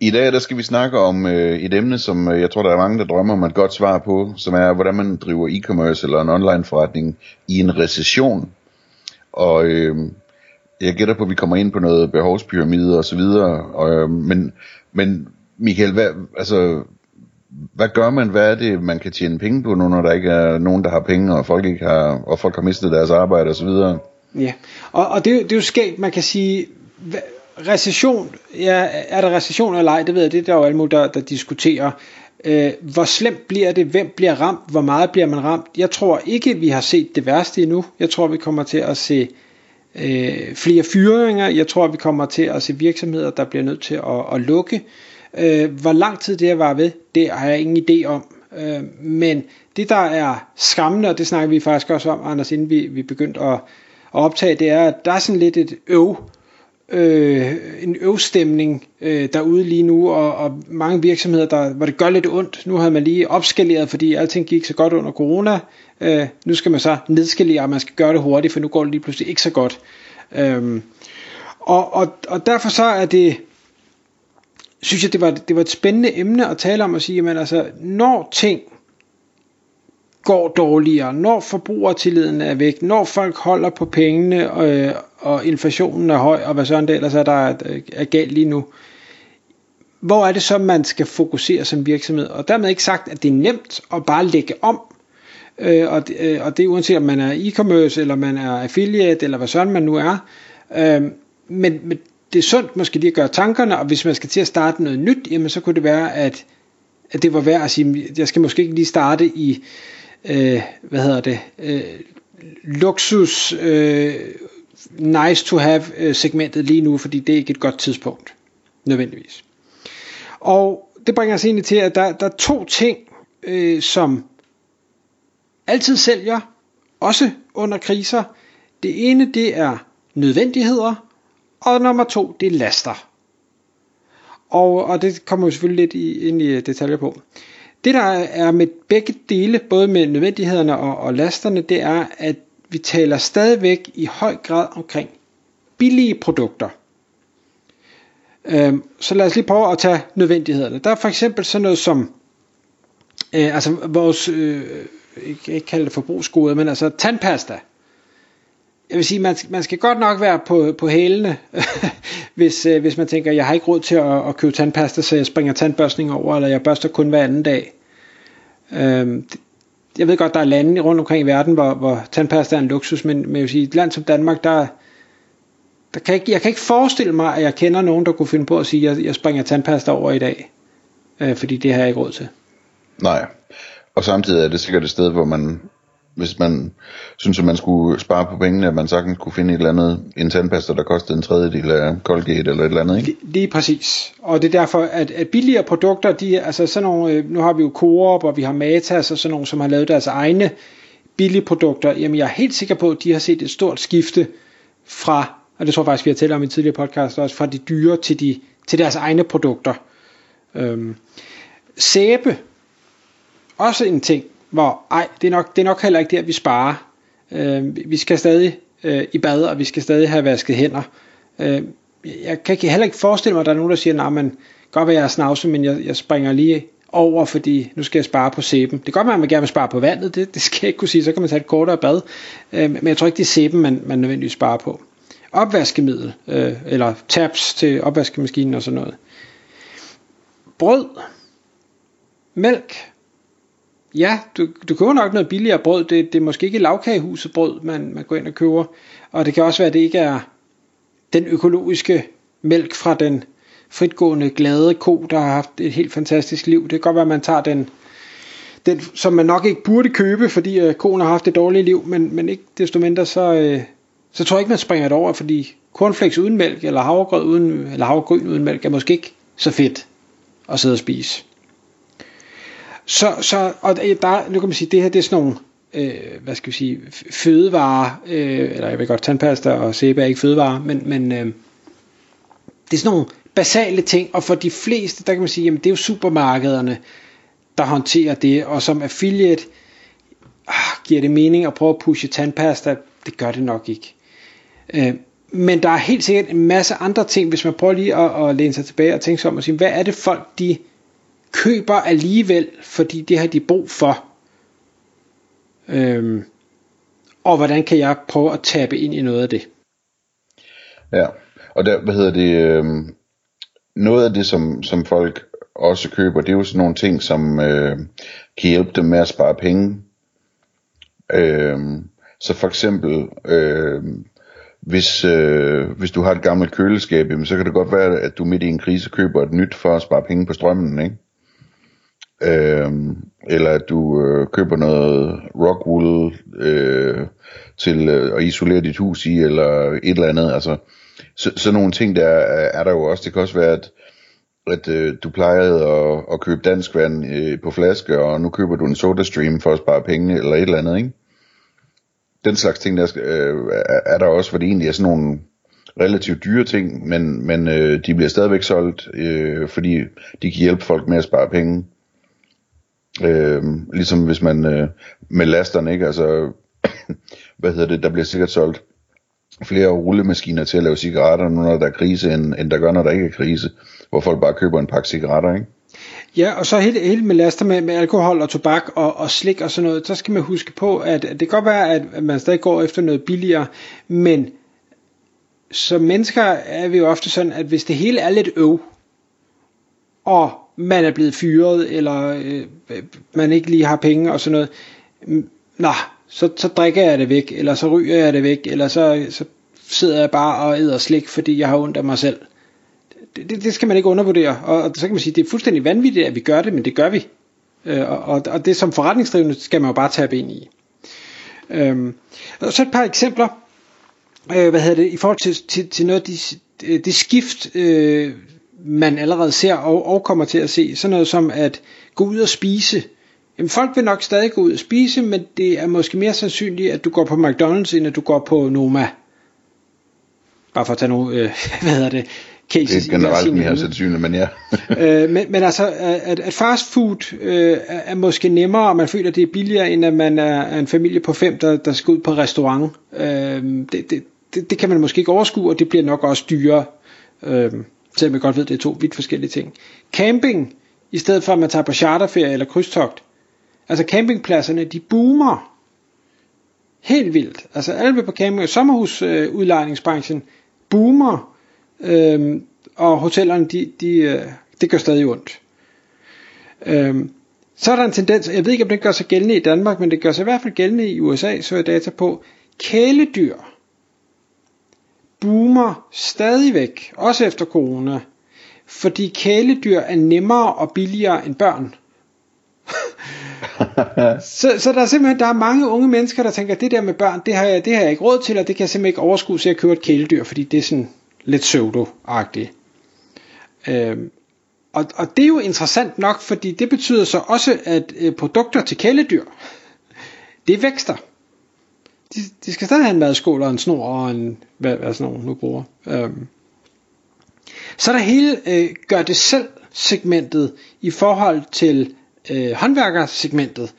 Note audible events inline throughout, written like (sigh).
I dag der skal vi snakke om øh, et emne, som øh, jeg tror, der er mange, der drømmer om et godt svar på, som er, hvordan man driver e-commerce eller en online forretning i en recession. Og øh, jeg gætter på, at vi kommer ind på noget behovspyramide og så videre. Og, øh, men, men Michael, hvad, altså, hvad gør man? Hvad er det, man kan tjene penge på nu, når der ikke er nogen, der har penge, og folk, ikke har, og folk har mistet deres arbejde og så videre? Ja, og, og det, det er jo skægt, man kan sige, hvad, recession, ja, er der recession eller ej, det ved jeg, det er der jo alle mulige, der, der diskuterer. Øh, hvor slemt bliver det? Hvem bliver ramt? Hvor meget bliver man ramt? Jeg tror ikke, vi har set det værste endnu. Jeg tror, vi kommer til at se øh, flere fyringer. Jeg tror, vi kommer til at se virksomheder, der bliver nødt til at, at lukke. Øh, hvor lang tid det her var ved, det har jeg ingen idé om. Øh, men det, der er skræmmende, og det snakker vi faktisk også om, Anders, inden vi, vi begyndte at, at optage, det er, at der er sådan lidt et øv øh, en øvstemning øh, derude lige nu, og, og mange virksomheder, der, hvor det gør lidt ondt. Nu har man lige opskaleret, fordi alting gik så godt under corona. Øh, nu skal man så nedskalere, og man skal gøre det hurtigt, for nu går det lige pludselig ikke så godt. Øh, og, og, og derfor så er det, synes jeg, det var, det var et spændende emne at tale om at sige, at altså, når ting går dårligere, når forbrugertilliden er væk, når folk holder på pengene, øh, og inflationen er høj, og hvad sådan det ellers er, der er, er galt lige nu. Hvor er det så, man skal fokusere som virksomhed? Og dermed ikke sagt, at det er nemt at bare lægge om, øh, og, det, øh, og det er uanset om man er e-commerce, eller man er affiliate, eller hvad sådan man nu er. Øh, men, men det er sundt måske lige at gøre tankerne, og hvis man skal til at starte noget nyt, jamen så kunne det være, at, at det var værd at sige, jeg skal måske ikke lige starte i, øh, hvad hedder det, øh, luksus øh, nice to have øh, segmentet lige nu, fordi det er ikke et godt tidspunkt, nødvendigvis. Og det bringer os egentlig til, at der, der er to ting, øh, som altid sælger, også under kriser. Det ene, det er nødvendigheder, og nummer to, det er laster. Og, og det kommer jo selvfølgelig lidt i, ind i øh, detaljer på. Det der er med begge dele, både med nødvendighederne og, og lasterne, det er, at vi taler stadigvæk i høj grad omkring billige produkter. Øhm, så lad os lige prøve at tage nødvendighederne. Der er for eksempel sådan noget som, øh, altså vores, øh, ikke, ikke kalde det forbrugsgode, men altså tandpasta. Jeg vil sige, man, man skal godt nok være på, på hælene, (laughs) hvis, øh, hvis man tænker, jeg har ikke råd til at, at købe tandpasta, så jeg springer tandbørstning over, eller jeg børster kun hver anden dag. Øhm, det, jeg ved godt, der er lande rundt omkring i verden, hvor, hvor tandpasta er en luksus, men, men jeg vil sige, et land som Danmark, der, der kan ikke, jeg kan ikke forestille mig, at jeg kender nogen, der kunne finde på at sige, at jeg, jeg springer tandpasta over i dag, øh, fordi det har jeg ikke råd til. Nej, og samtidig er det sikkert et sted, hvor man hvis man synes, at man skulle spare på pengene, at man sagtens kunne finde et eller andet, en tandpasta, der kostede en tredjedel af Colgate eller et eller andet, ikke? Lige præcis. Og det er derfor, at, at billigere produkter, de, altså sådan nogle, øh, nu har vi jo Coop, og vi har Matas, og sådan nogle, som har lavet deres egne billige produkter. Jamen, jeg er helt sikker på, at de har set et stort skifte fra, og det tror jeg faktisk, vi har talt om i tidligere podcast, også fra de dyre til, de, til deres egne produkter. Øhm, sæbe, også en ting, hvor ej, det er nok, det er nok heller ikke der, vi sparer. Øh, vi skal stadig øh, i bad, og vi skal stadig have vasket hænder. Øh, jeg kan heller ikke forestille mig, at der er nogen, der siger, nej, men godt være, jeg er snavse, men jeg, jeg springer lige over, fordi nu skal jeg spare på sæben. Det kan godt være, at man gerne vil spare på vandet, det, det skal jeg ikke kunne sige, så kan man tage et kortere bad. Øh, men jeg tror ikke, det er sæben, man, man nødvendigvis sparer på. Opvaskemiddel, øh, eller tabs til opvaskemaskinen og sådan noget. Brød, mælk, ja, du, du køber nok noget billigere brød. Det, det er måske ikke lavkagehuset brød, man, man går ind og køber. Og det kan også være, at det ikke er den økologiske mælk fra den fritgående glade ko, der har haft et helt fantastisk liv. Det kan godt være, at man tager den, den som man nok ikke burde købe, fordi øh, koen har haft et dårligt liv, men, men ikke desto mindre, så, øh, så tror jeg ikke, man springer det over, fordi cornflakes uden mælk, eller havregrød uden, eller havregryn uden mælk, er måske ikke så fedt at sidde og spise. Så, så og der, nu kan man sige, det her det er sådan nogle øh, hvad skal vi sige, fødevarer, øh, eller jeg vil godt, tandpasta og sæbe er ikke fødevarer, men, men øh, det er sådan nogle basale ting, og for de fleste, der kan man sige, jamen det er jo supermarkederne, der håndterer det, og som affiliate, ah, giver det mening at prøve at pushe tandpasta? Det gør det nok ikke. Øh, men der er helt sikkert en masse andre ting, hvis man prøver lige at, at læne sig tilbage og tænke sig om og sige, hvad er det folk, de køber alligevel, fordi det har de brug for. Øhm, og hvordan kan jeg prøve at tabe ind i noget af det? Ja, og der, hvad hedder det, øh, noget af det, som, som folk også køber, det er jo sådan nogle ting, som øh, kan hjælpe dem med at spare penge. Øh, så for eksempel, øh, hvis, øh, hvis du har et gammelt køleskab, jamen, så kan det godt være, at du midt i en krise køber et nyt for at spare penge på strømmen, ikke? Øh, eller at du øh, køber noget rockwool øh, til øh, at isolere dit hus i, eller et eller andet. Altså, så, sådan nogle ting der er, er der jo også. Det kan også være, at, at øh, du plejede at, at købe dansk vand øh, på flaske, og nu køber du en SodaStream for at spare penge, eller et eller andet, ikke? Den slags ting, der øh, er der også, hvor det egentlig er sådan nogle relativt dyre ting, men, men øh, de bliver stadigvæk solgt, øh, fordi de kan hjælpe folk med at spare penge. Øh, ligesom hvis man øh, med lasterne, ikke? Altså, (clears throat) hvad hedder det, der bliver sikkert solgt flere rullemaskiner til at lave cigaretter, nu når der er krise, end, end der gør, når der ikke er krise, hvor folk bare køber en pakke cigaretter, ikke? Ja, og så helt, helt med laster med, med alkohol og tobak og, og slik og sådan noget, så skal man huske på, at det kan godt være, at man stadig går efter noget billigere, men som mennesker er vi jo ofte sådan, at hvis det hele er lidt øv, og man er blevet fyret, eller øh, man ikke lige har penge og sådan noget, nå, så, så drikker jeg det væk, eller så ryger jeg det væk, eller så, så sidder jeg bare og æder slik, fordi jeg har ondt af mig selv. Det, det, det skal man ikke undervurdere, og, og så kan man sige, det er fuldstændig vanvittigt, at vi gør det, men det gør vi. Øh, og, og det som forretningsdrivende skal man jo bare tabe ind i. Øhm, og så et par eksempler, øh, hvad hedder det, i forhold til, til, til noget af det, de skift, øh, man allerede ser og, og kommer til at se. Sådan noget som at gå ud og spise. Jamen, folk vil nok stadig gå ud og spise, men det er måske mere sandsynligt, at du går på McDonald's, end at du går på Noma. Bare for at tage nogle, øh, (laughs) hvad hedder det, cases. Det er generelt mere sandsynligt, men ja. (laughs) øh, men, men altså, at, at fast food øh, er måske nemmere, og man føler, det er billigere, end at man er en familie på fem, der, der skal ud på restaurant. Øh, det, det, det, det kan man måske ikke overskue, og det bliver nok også dyrere. Øh, selvom jeg godt ved, at det er to vidt forskellige ting. Camping, i stedet for at man tager på charterferie eller krydstogt. Altså campingpladserne, de boomer. Helt vildt. Altså alle vil på camping, og sommerhusudlejningsbranchen øh, boomer. Øh, og hotellerne, de, de, øh, det gør stadig ondt. Øh, så er der en tendens, jeg ved ikke om det gør sig gældende i Danmark, men det gør sig i hvert fald gældende i USA, så er data på, kæledyr boomer stadigvæk, også efter corona, fordi kæledyr er nemmere og billigere end børn. (laughs) så, så der er simpelthen der er mange unge mennesker, der tænker, det der med børn, det har jeg, det har jeg ikke råd til, og det kan jeg simpelthen ikke overskue, så jeg køber et kæledyr, fordi det er sådan lidt pseudo-agtigt. Øhm, og, og det er jo interessant nok, fordi det betyder så også, at øh, produkter til kæledyr, det vækster de, de skal stadig have en madskål og en snor og en, hvad, hvad sådan nogen nu bruger. Øhm. Så er der hele øh, gør det selv segmentet i forhold til øh, håndværkersegmentet.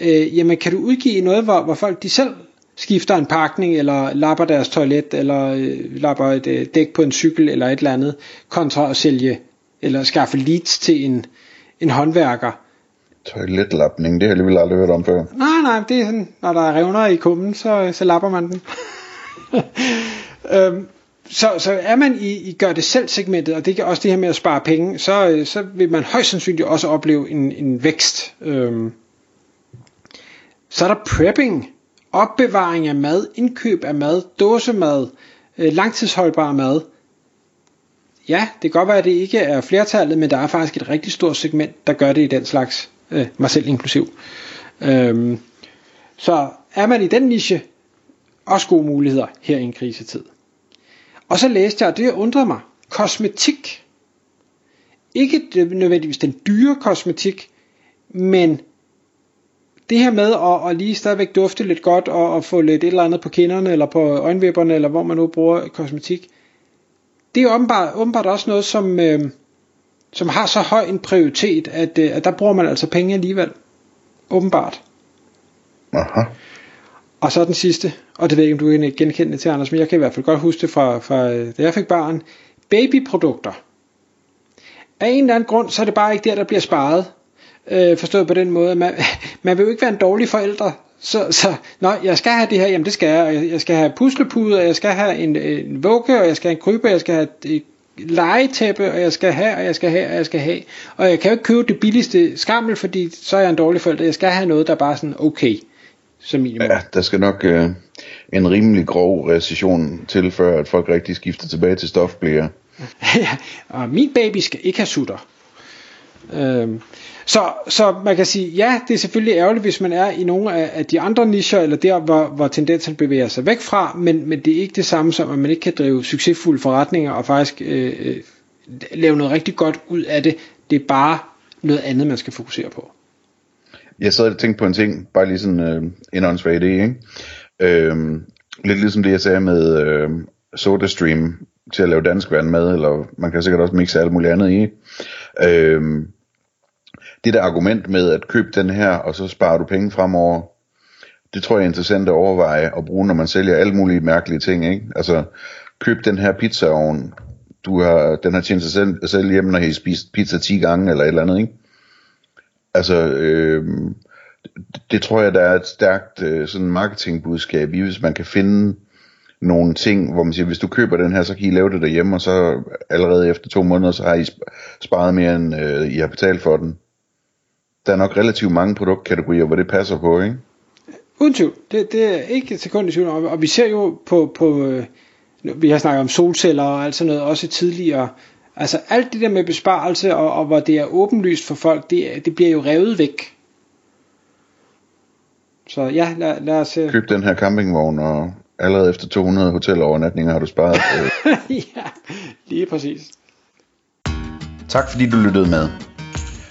Øh, jamen kan du udgive noget, hvor, hvor folk de selv skifter en pakning, eller lapper deres toilet, eller øh, lapper et øh, dæk på en cykel, eller et eller andet, kontra at sælge, eller skaffe leads til en, en håndværker, Toiletlapning, det har jeg alligevel aldrig hørt om før. Nej, nej, det er sådan, når der er revner i kummen, så, så lapper man den. (laughs) øhm, så, så er man i, i gør det selv segmentet, og det er også det her med at spare penge, så, så vil man højst sandsynligt også opleve en, en vækst. Øhm, så er der prepping, opbevaring af mad, indkøb af mad, dåsemad, øh, langtidsholdbar mad. Ja, det kan godt være, at det ikke er flertallet, men der er faktisk et rigtig stort segment, der gør det i den slags øh, mig selv inklusiv. Øhm, så er man i den niche, også gode muligheder her i en krisetid. Og så læste jeg, og det undrede mig, kosmetik. Ikke nødvendigvis den dyre kosmetik, men det her med at, at lige stadigvæk dufte lidt godt og, og få lidt et eller andet på kinderne eller på øjenvipperne eller hvor man nu bruger kosmetik, det er åbenbart, åbenbart også noget, som, øh, som har så høj en prioritet, at, øh, at der bruger man altså penge alligevel. Åbenbart. Aha. Og så den sidste, og det ved jeg ikke, om du kan genkende det til, Anders, men jeg kan i hvert fald godt huske det fra, fra øh, da jeg fik barn. Babyprodukter. Af en eller anden grund, så er det bare ikke der, der bliver sparet. Øh, forstået på den måde. Man, (laughs) man vil jo ikke være en dårlig forælder. Så, så nej, jeg skal have det her, jamen det skal jeg. Jeg skal have puslepuder, jeg skal have en, en vugge, og jeg skal have en krybe, jeg skal have et legetæppe, og jeg skal have, og jeg skal have, og jeg skal have. Og jeg kan jo ikke købe det billigste skammel, fordi så er jeg en dårlig forælder. Jeg skal have noget, der er bare sådan okay, som minimum. Ja, der skal nok øh, en rimelig grov recession til, før at folk rigtig skifter tilbage til stofblære. (laughs) ja, og min baby skal ikke have sutter. Øhm, så, så man kan sige, ja, det er selvfølgelig ærgerligt, hvis man er i nogle af, af de andre nicher, eller der, hvor, hvor tendensen bevæger sig væk fra, men, men det er ikke det samme som, at man ikke kan drive succesfulde forretninger og faktisk øh, øh, lave noget rigtig godt ud af det. Det er bare noget andet, man skal fokusere på. Jeg sad og tænkte på en ting, bare lige sådan øh, en åndssvag idé, ikke? Øh, lidt ligesom det, jeg sagde med øh, SodaStream til at lave dansk vand med, eller man kan sikkert også mixe alt muligt andet i. Øh, det der argument med at købe den her, og så sparer du penge fremover, det tror jeg er interessant at overveje at bruge, når man sælger alle mulige mærkelige ting. Ikke? Altså, køb den her pizzaovn, du har, den har tjent sig selv, selv hjem, når I har spist pizza 10 gange, eller et eller andet, ikke? Altså, øh, det, det tror jeg, der er et stærkt øh, sådan marketingbudskab i, hvis man kan finde nogle ting, hvor man siger, hvis du køber den her, så kan I lave det derhjemme, og så allerede efter to måneder, så har I sparet mere, end øh, I har betalt for den der er nok relativt mange produktkategorier, hvor det passer på, ikke? Uden tvivl. Det, det er ikke et sekund i tvivl om. Og vi ser jo på, på øh, vi har snakket om solceller og alt sådan noget, også tidligere. Altså alt det der med besparelse, og, og hvor det er åbenlyst for folk, det, det bliver jo revet væk. Så ja, lad, lad os... Køb den her campingvogn, og allerede efter 200 hotelovernatninger har du sparet. (laughs) ja, lige præcis. Tak fordi du lyttede med.